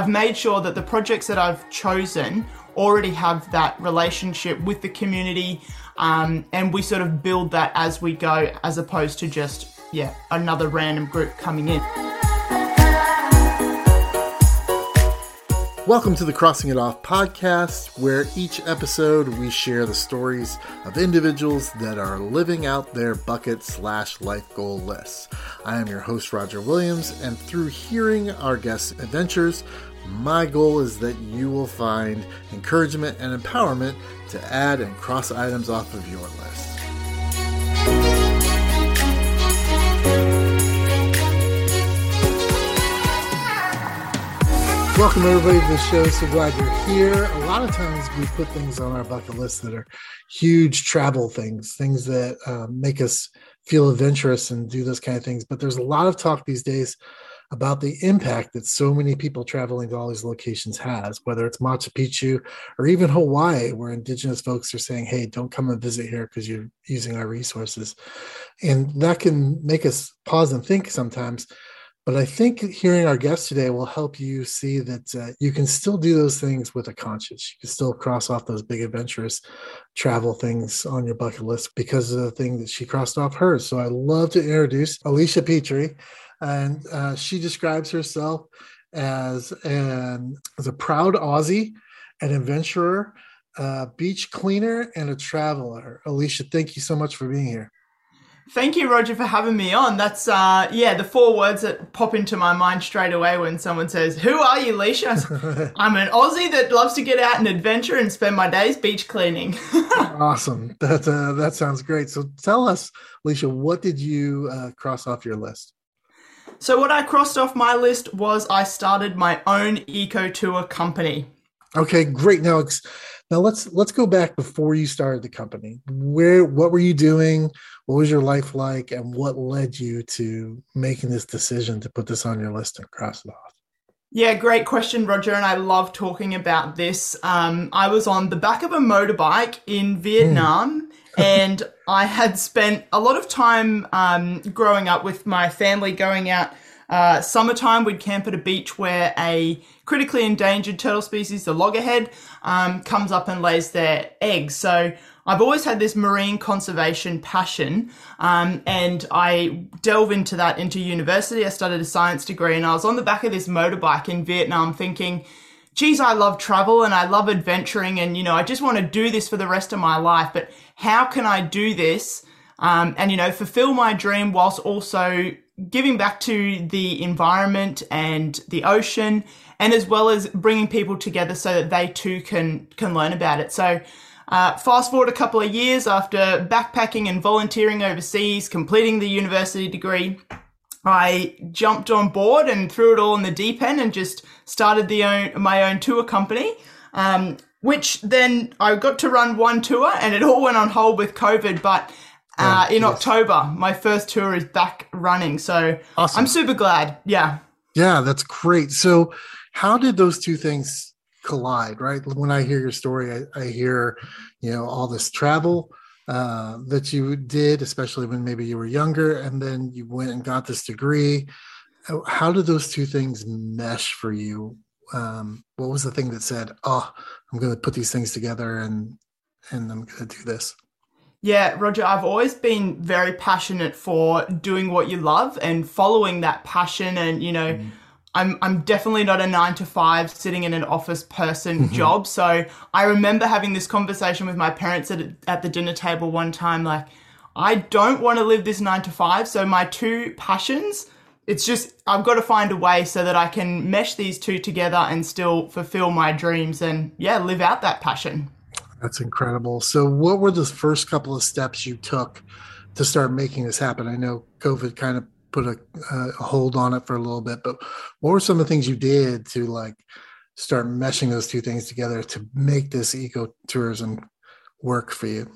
I've made sure that the projects that I've chosen already have that relationship with the community, um, and we sort of build that as we go, as opposed to just yeah another random group coming in. Welcome to the Crossing It Off podcast, where each episode we share the stories of individuals that are living out their bucket slash life goal lists. I am your host, Roger Williams, and through hearing our guests' adventures, my goal is that you will find encouragement and empowerment to add and cross items off of your list. Welcome everybody to the show. So glad you're here. A lot of times we put things on our bucket list that are huge travel things, things that um, make us feel adventurous and do those kind of things. But there's a lot of talk these days about the impact that so many people traveling to all these locations has, whether it's Machu Picchu or even Hawaii, where indigenous folks are saying, hey, don't come and visit here because you're using our resources. And that can make us pause and think sometimes but I think hearing our guest today will help you see that uh, you can still do those things with a conscience. You can still cross off those big adventurous travel things on your bucket list because of the thing that she crossed off hers. So I love to introduce Elisha Petrie, and uh, she describes herself as an as a proud Aussie, an adventurer, a beach cleaner, and a traveler. Elisha, thank you so much for being here. Thank you, Roger, for having me on. That's uh, yeah, the four words that pop into my mind straight away when someone says, "Who are you, Leisha?" I'm an Aussie that loves to get out and adventure and spend my days beach cleaning. awesome. That uh, that sounds great. So tell us, Leisha, what did you uh, cross off your list? So what I crossed off my list was I started my own eco tour company. Okay, great. Now, now let's let's go back before you started the company. Where what were you doing? What was your life like, and what led you to making this decision to put this on your list and cross it off? Yeah, great question, Roger. And I love talking about this. Um, I was on the back of a motorbike in Vietnam. Mm. and I had spent a lot of time um, growing up with my family going out uh, summertime, we'd camp at a beach where a critically endangered turtle species, the loggerhead, um, comes up and lays their eggs. So I've always had this marine conservation passion, um, and I delve into that into university. I studied a science degree, and I was on the back of this motorbike in Vietnam thinking, geez, I love travel and I love adventuring, and you know, I just want to do this for the rest of my life. But how can I do this um, and you know fulfill my dream whilst also giving back to the environment and the ocean, and as well as bringing people together so that they too can can learn about it. So. Uh, fast forward a couple of years after backpacking and volunteering overseas, completing the university degree, I jumped on board and threw it all in the deep end and just started the own, my own tour company. Um, which then I got to run one tour and it all went on hold with COVID. But uh, in yes. October. My first tour is back running, so awesome. I'm super glad. Yeah, yeah, that's great. So, how did those two things collide? Right, when I hear your story, I, I hear, you know, all this travel uh, that you did, especially when maybe you were younger, and then you went and got this degree. How did those two things mesh for you? Um, what was the thing that said, "Oh, I'm going to put these things together and and I'm going to do this"? Yeah, Roger, I've always been very passionate for doing what you love and following that passion. And, you know, mm. I'm, I'm definitely not a nine to five sitting in an office person mm-hmm. job. So I remember having this conversation with my parents at, at the dinner table one time like, I don't want to live this nine to five. So my two passions, it's just, I've got to find a way so that I can mesh these two together and still fulfill my dreams and, yeah, live out that passion. That's incredible. So, what were the first couple of steps you took to start making this happen? I know COVID kind of put a, a hold on it for a little bit, but what were some of the things you did to like start meshing those two things together to make this ecotourism work for you?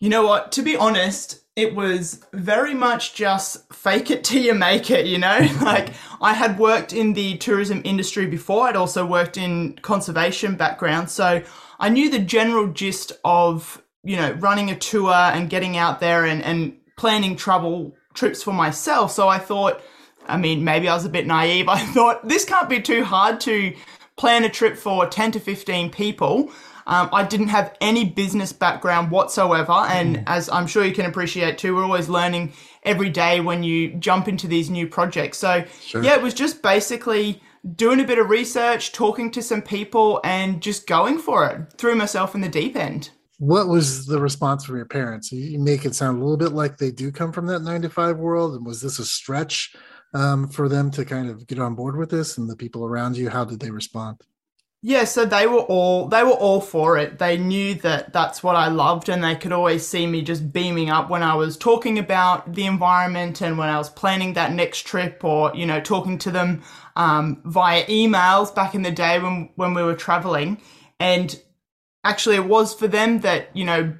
You know what? To be honest, it was very much just fake it till you make it, you know? like I had worked in the tourism industry before. I'd also worked in conservation background. So I knew the general gist of, you know, running a tour and getting out there and, and planning travel trips for myself. So I thought, I mean, maybe I was a bit naive. I thought this can't be too hard to plan a trip for 10 to 15 people. Um, I didn't have any business background whatsoever. And mm. as I'm sure you can appreciate too, we're always learning every day when you jump into these new projects. So, sure. yeah, it was just basically doing a bit of research, talking to some people, and just going for it. Threw myself in the deep end. What was the response from your parents? You make it sound a little bit like they do come from that nine to five world. And was this a stretch um, for them to kind of get on board with this? And the people around you, how did they respond? Yeah, so they were all they were all for it. They knew that that's what I loved and they could always see me just beaming up when I was talking about the environment and when I was planning that next trip or, you know, talking to them um, via emails back in the day when when we were traveling. And actually it was for them that, you know,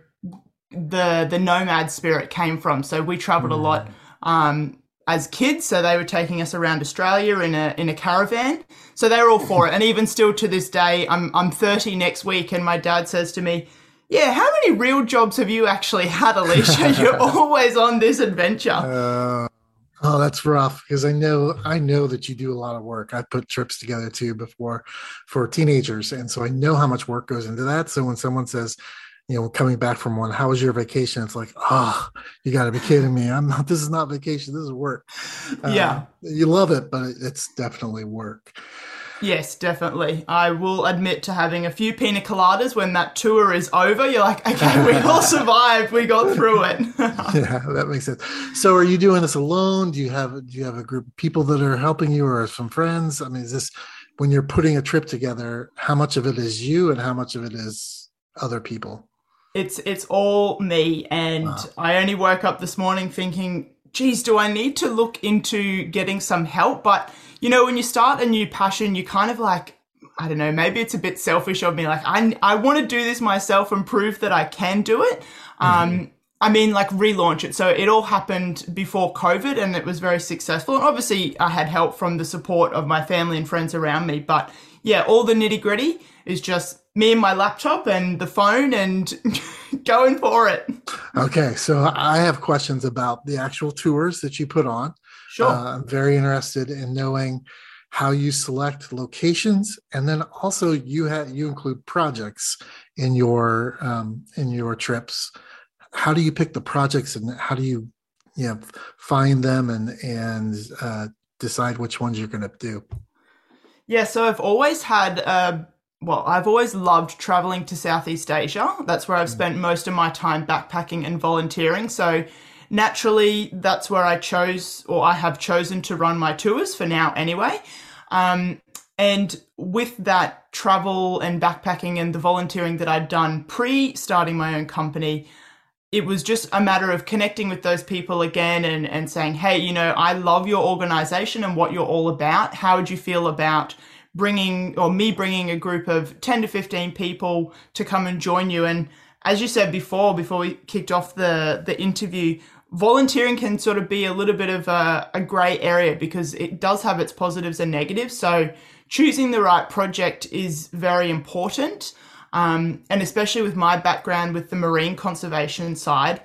the the nomad spirit came from. So we traveled mm. a lot um, as kids. So they were taking us around Australia in a in a caravan. So they were all for it. And even still to this day, I'm I'm 30 next week, and my dad says to me, "Yeah, how many real jobs have you actually had, Elisha? You're always on this adventure." Uh, oh, that's rough because I know I know that you do a lot of work. I put trips together too before for teenagers, and so I know how much work goes into that. So when someone says you know, coming back from one, how was your vacation? It's like, oh, you got to be kidding me. I'm not, this is not vacation. This is work. Yeah. Uh, you love it, but it's definitely work. Yes, definitely. I will admit to having a few pina coladas when that tour is over. You're like, okay, we all survived. We got through it. yeah, that makes sense. So, are you doing this alone? Do you have do you have a group of people that are helping you, or some friends? I mean, is this when you're putting a trip together? How much of it is you, and how much of it is other people? It's it's all me, and wow. I only woke up this morning thinking, "Geez, do I need to look into getting some help?" But you know, when you start a new passion, you kind of like I don't know, maybe it's a bit selfish of me. Like, I, I want to do this myself and prove that I can do it. Mm-hmm. Um, I mean, like relaunch it. So it all happened before COVID and it was very successful. And obviously, I had help from the support of my family and friends around me. But yeah, all the nitty gritty is just me and my laptop and the phone and going for it. Okay, so I have questions about the actual tours that you put on. Sure. Uh, I'm very interested in knowing how you select locations, and then also you have you include projects in your um, in your trips. How do you pick the projects, and how do you you know find them and and uh, decide which ones you're going to do? Yeah, so I've always had a well, I've always loved traveling to Southeast Asia. That's where I've spent most of my time backpacking and volunteering. So naturally, that's where I chose, or I have chosen to run my tours for now anyway. Um, and with that travel and backpacking and the volunteering that I'd done pre starting my own company, it was just a matter of connecting with those people again and, and saying, hey, you know, I love your organization and what you're all about. How would you feel about bringing or me bringing a group of 10 to 15 people to come and join you? And as you said before before we kicked off the the interview volunteering can sort of be a little bit of a, a gray area because it does have its positives and negatives. So choosing the right project is very important um, and especially with my background with the marine conservation side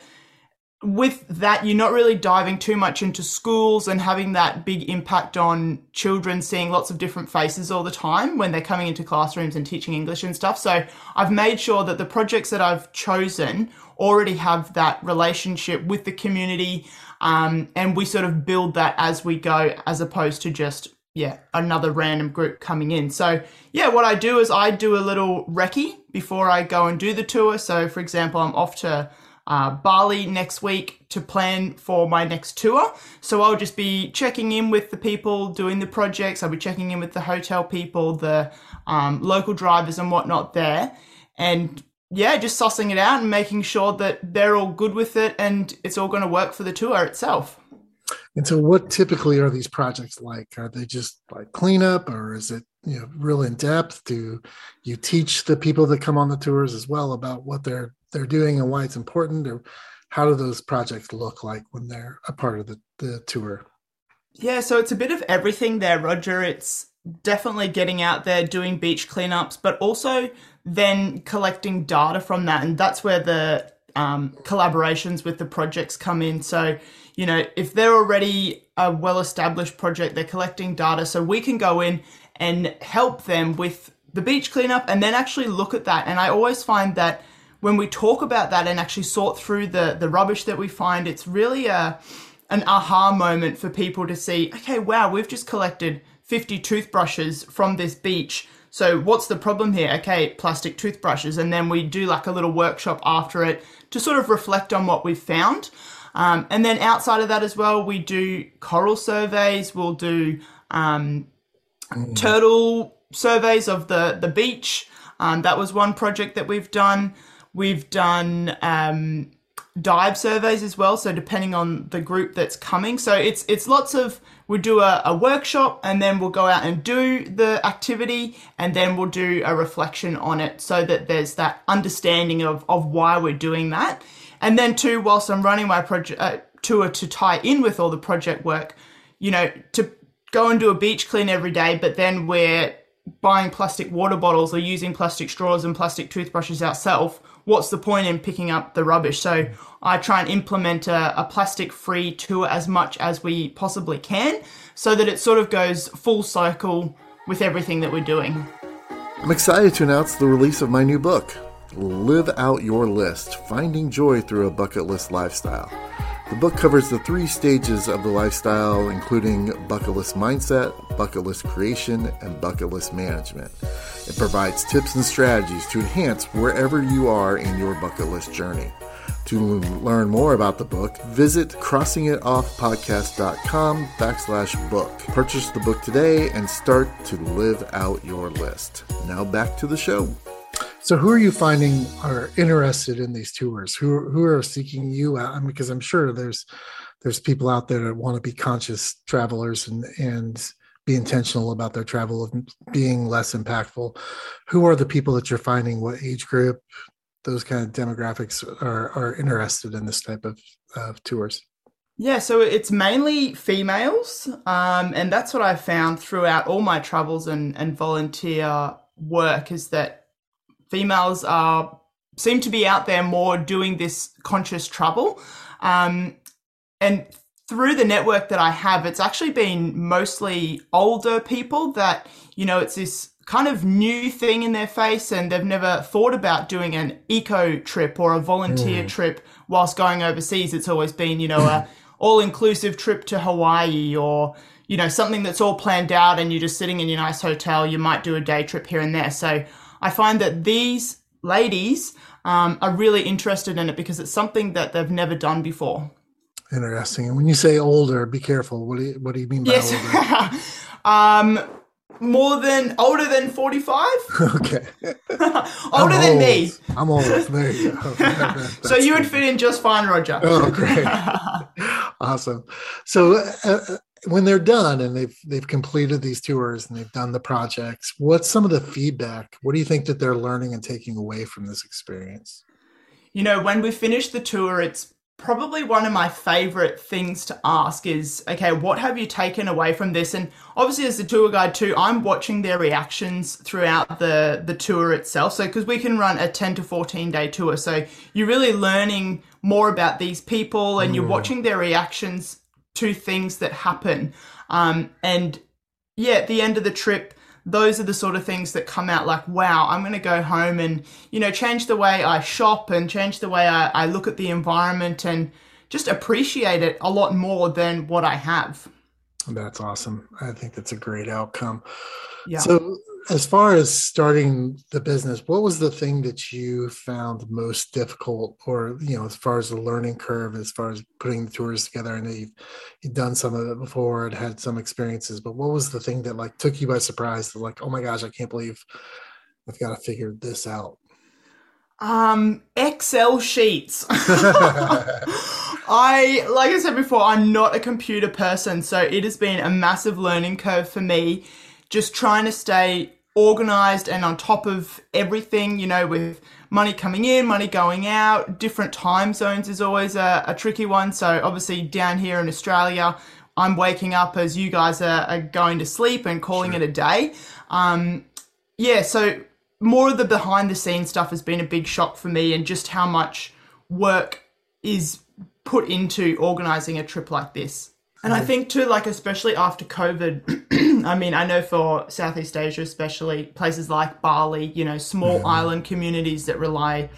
with that, you're not really diving too much into schools and having that big impact on children seeing lots of different faces all the time when they're coming into classrooms and teaching English and stuff. So I've made sure that the projects that I've chosen already have that relationship with the community. Um, and we sort of build that as we go, as opposed to just, yeah, another random group coming in. So, yeah, what I do is I do a little recce before I go and do the tour. So, for example, I'm off to uh, Bali next week to plan for my next tour. So I'll just be checking in with the people doing the projects. I'll be checking in with the hotel people, the um, local drivers, and whatnot there. And yeah, just sussing it out and making sure that they're all good with it and it's all going to work for the tour itself. And so, what typically are these projects like? Are they just like cleanup, or is it you know real in depth? Do you teach the people that come on the tours as well about what they're they're doing and why it's important or how do those projects look like when they're a part of the, the tour yeah so it's a bit of everything there roger it's definitely getting out there doing beach cleanups but also then collecting data from that and that's where the um, collaborations with the projects come in. So, you know, if they're already a well established project, they're collecting data, so we can go in and help them with the beach cleanup and then actually look at that. And I always find that when we talk about that and actually sort through the, the rubbish that we find, it's really a, an aha moment for people to see, okay, wow, we've just collected 50 toothbrushes from this beach. So what's the problem here? Okay, plastic toothbrushes. And then we do like a little workshop after it to sort of reflect on what we've found. Um, and then outside of that as well, we do coral surveys. We'll do um, mm. turtle surveys of the the beach. Um, that was one project that we've done. We've done um, dive surveys as well. So depending on the group that's coming, so it's it's lots of we do a, a, workshop and then we'll go out and do the activity and then we'll do a reflection on it so that there's that understanding of of why we're doing that. And then too, whilst I'm running my project uh, tour to tie in with all the project work, you know, to go and do a beach clean every day, but then we're buying plastic water bottles or using plastic straws and plastic toothbrushes ourselves, what's the point in picking up the rubbish? So I try and implement a, a plastic free tour as much as we possibly can so that it sort of goes full cycle with everything that we're doing. I'm excited to announce the release of my new book. Live Out Your List Finding Joy Through a Bucket List Lifestyle. The book covers the three stages of the lifestyle, including bucket list mindset, bucket list creation, and bucket list management. It provides tips and strategies to enhance wherever you are in your bucket list journey. To learn more about the book, visit crossingitoffpodcast.com backslash book. Purchase the book today and start to live out your list. Now back to the show. So, who are you finding are interested in these tours? Who who are seeking you out? I mean, because I'm sure there's there's people out there that want to be conscious travelers and and be intentional about their travel of being less impactful. Who are the people that you're finding? What age group? Those kind of demographics are are interested in this type of, of tours. Yeah, so it's mainly females, um, and that's what I found throughout all my travels and, and volunteer work is that females are seem to be out there more doing this conscious travel. Um, and through the network that I have, it's actually been mostly older people that, you know, it's this kind of new thing in their face and they've never thought about doing an eco trip or a volunteer mm. trip whilst going overseas. It's always been, you know, a all inclusive trip to Hawaii or, you know, something that's all planned out and you're just sitting in your nice hotel. You might do a day trip here and there. So I find that these ladies um, are really interested in it because it's something that they've never done before. Interesting. And when you say older, be careful. What do you what do you mean by yes. older? um, more than older than 45 okay. Older than me. i'm old. There you go. So you would fit in just fine roger. Oh great. Awesome. So uh, uh when they're done and they've they've completed these tours and they've done the projects what's some of the feedback? What do you think that they're learning and taking away from this experience? You know when we finish the tour it's probably one of my favorite things to ask is okay what have you taken away from this? And obviously as the tour guide too i'm watching their reactions throughout the the tour itself. So because we can run a 10 to 14 day tour. So you're really learning more about these people and you're mm. watching their reactions two things that happen. Um, and yeah, at the end of the trip, those are the sort of things that come out like, wow, I'm going to go home and, you know, change the way I shop and change the way I, I look at the environment and just appreciate it a lot more than what I have. That's awesome. I think that's a great outcome. Yeah. So as far as starting the business, what was the thing that you found most difficult, or you know, as far as the learning curve, as far as putting the tours together? I know you've, you've done some of it before and had some experiences, but what was the thing that like took you by surprise? like, oh my gosh, I can't believe I've got to figure this out. Um, Excel sheets. I, like I said before, I'm not a computer person, so it has been a massive learning curve for me just trying to stay organized and on top of everything, you know, with money coming in, money going out, different time zones is always a, a tricky one. So obviously down here in Australia, I'm waking up as you guys are, are going to sleep and calling sure. it a day. Um, yeah, so more of the behind the scenes stuff has been a big shock for me and just how much work is put into organizing a trip like this. And I think too, like especially after COVID, I mean, I know for Southeast Asia, especially places like Bali, you know, small mm-hmm. island communities that rely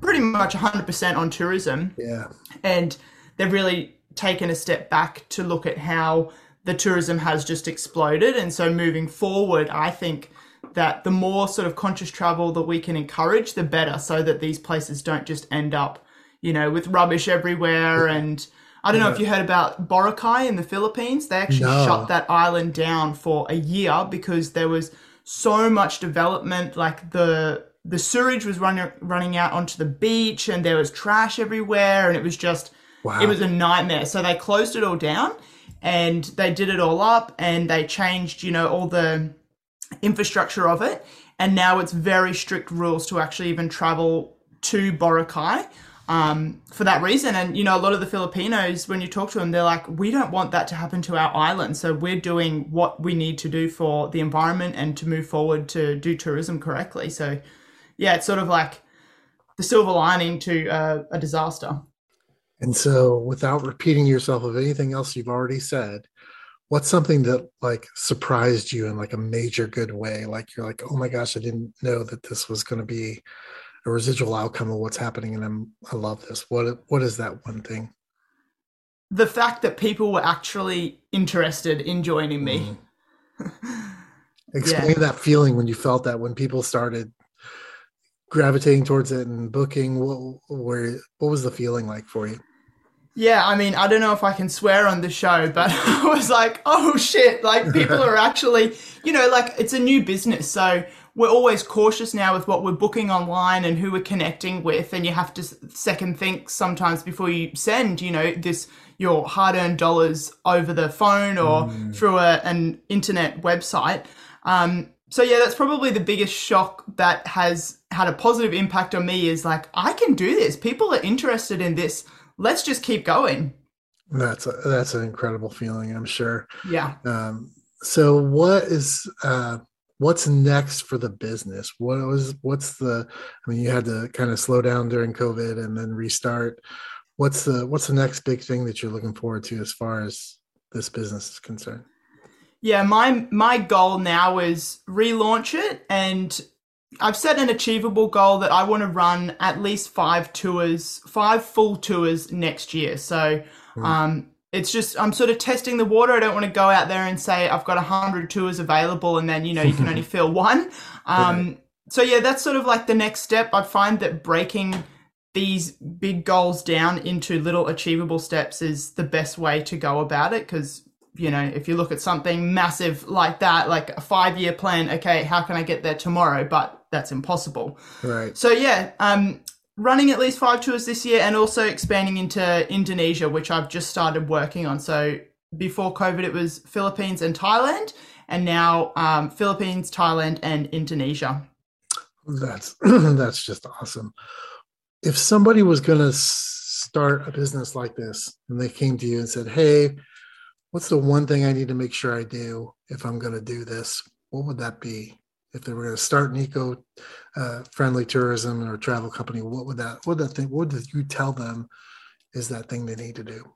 pretty much 100% on tourism. Yeah. And they've really taken a step back to look at how the tourism has just exploded. And so moving forward, I think that the more sort of conscious travel that we can encourage, the better, so that these places don't just end up, you know, with rubbish everywhere and I don't know if you heard about Boracay in the Philippines. They actually no. shut that island down for a year because there was so much development. Like the the sewage was running running out onto the beach, and there was trash everywhere, and it was just wow. it was a nightmare. So they closed it all down, and they did it all up, and they changed, you know, all the infrastructure of it, and now it's very strict rules to actually even travel to Boracay um, for that reason. And, you know, a lot of the Filipinos, when you talk to them, they're like, we don't want that to happen to our island. So we're doing what we need to do for the environment and to move forward to do tourism correctly. So, yeah, it's sort of like the silver lining to uh, a disaster. And so, without repeating yourself of anything else you've already said, what's something that like surprised you in like a major good way? Like you're like, oh my gosh, I didn't know that this was going to be a residual outcome of what's happening and I'm I love this. What what is that one thing? The fact that people were actually interested in joining me. Mm. Explain yeah. that feeling when you felt that when people started gravitating towards it and booking what where what was the feeling like for you? Yeah, I mean, I don't know if I can swear on the show, but I was like, oh shit, like people are actually, you know, like it's a new business. So we're always cautious now with what we're booking online and who we're connecting with and you have to second think sometimes before you send you know this your hard-earned dollars over the phone or mm. through a, an internet website. Um, so yeah that's probably the biggest shock that has had a positive impact on me is like i can do this. People are interested in this. Let's just keep going. That's a, that's an incredible feeling i'm sure. Yeah. Um, so what is uh, what's next for the business? What was what's the i mean you had to kind of slow down during covid and then restart. What's the what's the next big thing that you're looking forward to as far as this business is concerned? Yeah my my goal now is relaunch it and i've set an achievable goal that i want to run at least five tours five full tours next year. So mm. um it's just I'm sort of testing the water. I don't want to go out there and say I've got a hundred tours available, and then you know you can only fill one. Um, so yeah, that's sort of like the next step. I find that breaking these big goals down into little achievable steps is the best way to go about it because you know if you look at something massive like that like a five year plan okay how can i get there tomorrow but that's impossible right so yeah um running at least five tours this year and also expanding into Indonesia, which I've just started working on. So before COVID, it was Philippines and Thailand, and now um, Philippines, Thailand, and Indonesia. That's that's just awesome. If somebody was going to start a business like this and they came to you and said, "Hey, what's the one thing I need to make sure I do if I'm going to do this?" What would that be? If they were going to start an eco uh, friendly tourism or travel company, what would that what would that thing what did you tell them is that thing they need to do?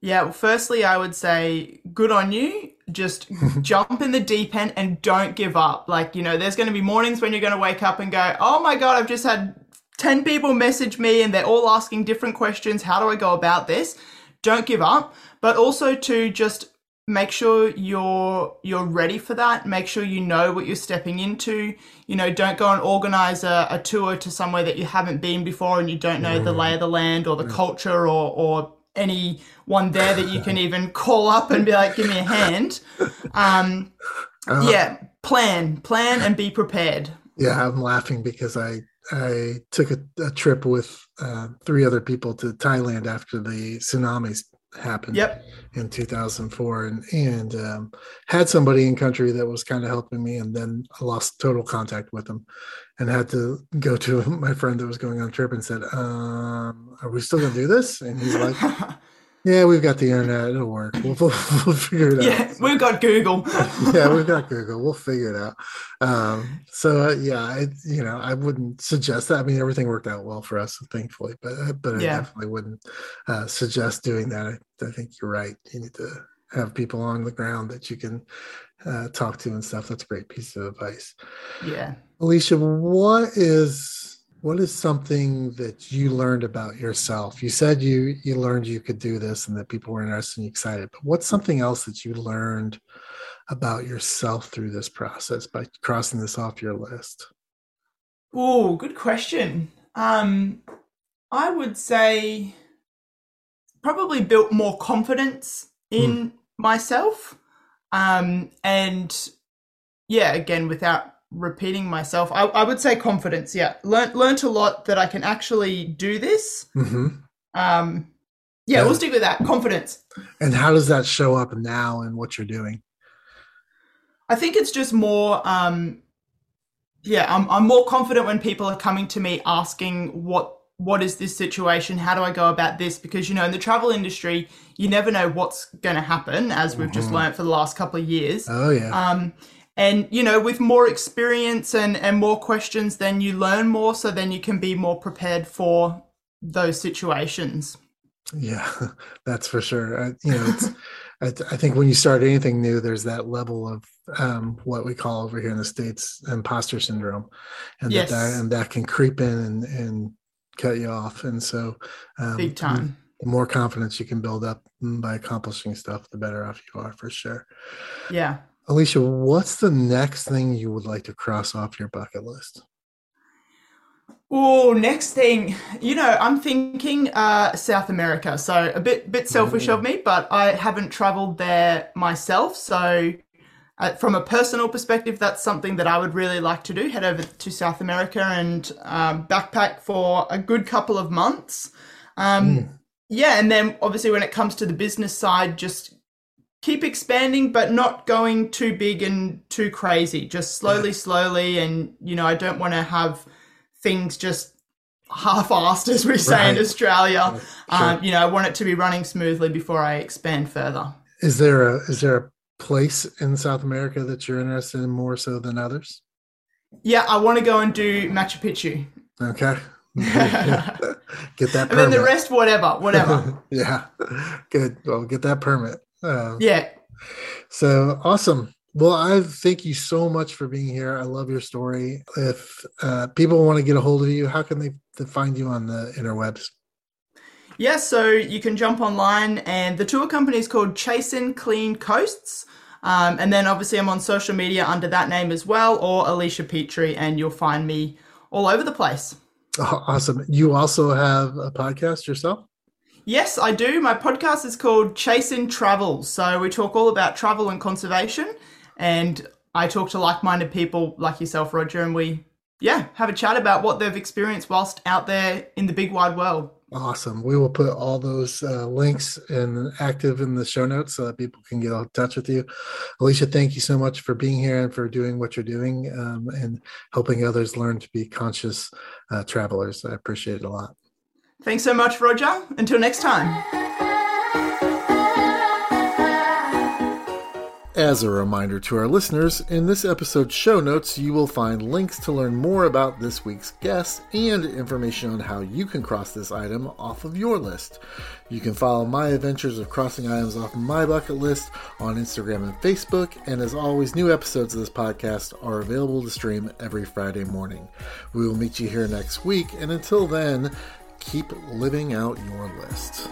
Yeah, well, firstly, I would say good on you. Just jump in the deep end and don't give up. Like, you know, there's going to be mornings when you're going to wake up and go, oh my God, I've just had 10 people message me and they're all asking different questions. How do I go about this? Don't give up. But also to just make sure you're you're ready for that. Make sure you know what you're stepping into. You know don't go and organize a, a tour to somewhere that you haven't been before and you don't know mm. the lay of the land or the mm. culture or or anyone there that you can even call up and be like give me a hand. Um uh, yeah plan plan and be prepared. Yeah i'm laughing because i i took a, a trip with uh, three other people to thailand after the tsunamis happened yep. in 2004 and and um, had somebody in country that was kind of helping me and then I lost total contact with them and had to go to my friend that was going on trip and said um, are we still gonna do this and he's like Yeah, we've got the internet. It'll work. We'll, we'll, we'll figure it out. Yeah, out. we've got Google. yeah, we've got Google. We'll figure it out. Um, so uh, yeah, I, you know, I wouldn't suggest that. I mean, everything worked out well for us, thankfully. But uh, but I Yeah. definitely wouldn't uh, suggest doing that. I, I think you're right. You need to have people on the ground that you can uh, talk to and stuff. That's a great piece of advice. yeah. Elisha, what is what is something that you learned about yourself? You said you you learned you could do this and that people were interested and excited, but what's something else that you learned about yourself through this process by crossing this off your list? Oh, good question. Um, I would say probably built more confidence in myself. Um, and yeah, again, without repeating myself, I, I would say confidence. Yeah, learned learned a lot that I can actually do this. Mm-hmm. Um, yeah, Yeah. we'll stick with that. Confidence. And how does that show up now in what you're doing? I think it's just more. Um, yeah, I'm I'm more confident when people are coming to me asking what what is this situation? How do I go about this? Because you know, in the travel industry, you never know what's going to happen, as we've just Mhm. learned for the last couple of years. Oh yeah, Um, and you know, with more experience and and more questions, then you learn more, so then you can be more prepared for those situations. yeah, that's for sure. I, you know, it's. I, th- I think when you start anything new, there's that level of um, what we call over here in the states imposter syndrome, and Yes. that, that and that can creep in and, and cut you off. And so, um, Big time. The more confidence you can build up by accomplishing stuff, the better off you are for sure. Yeah. Elisha, what's the next thing you would like to cross off your bucket list? Oh, next thing, you know, I'm thinking uh, South America. So a bit bit selfish of me, but I haven't traveled there myself. So uh, from a personal perspective, that's something that I would really like to do. Head over to South America and um, backpack for a good couple of months. Um, Yeah, and then obviously when it comes to the business side, just keep expanding, but not going too big and too crazy. Just slowly, slowly, and you know, I don't want to have things just half-assed, as we say in Right. Australia. Sure. Um, you know, I want it to be running smoothly before I expand further. Is there a is there a place in South America that you're interested in more so than others? Yeah, I want to go and do Machu Picchu, Okay. get that and then the rest, whatever, whatever. yeah. Good. Well, get that permit. Uh, yeah, So awesome. Well, I thank you so much for being here. I love your story. If uh, people want to get a hold of you, how can they find you on the interwebs? Yeah, so you can jump online, and the tour company is called Chasin Clean Coasts. Um, and then obviously, I'm on social media under that name as well, or Elisha Petrie, and you'll find me all over the place. Oh, awesome. You also have a podcast yourself? Yes, I do. My podcast is called Chasing Travel. So we talk all about travel and conservation, and I talk to like minded people like yourself, Roger, and we, yeah, have a chat about what they've experienced whilst out there in the big wide world. Awesome. We will put all those uh, links and active in the show notes so that people can get in touch with you. Elisha, thank you so much for being here and for doing what you're doing um, and helping others learn to be conscious uh, travelers. I appreciate it a lot. Thanks so much, Roger. Until next time. As a reminder to our listeners, in this episode's show notes, you will find links to learn more about this week's guest and information on how you can cross this item off of your list. You can follow my adventures of crossing items off my bucket list on Instagram and Facebook, and as always, new episodes of this podcast are available to stream every Friday morning. We will meet you here next week, and until then, keep living out your list.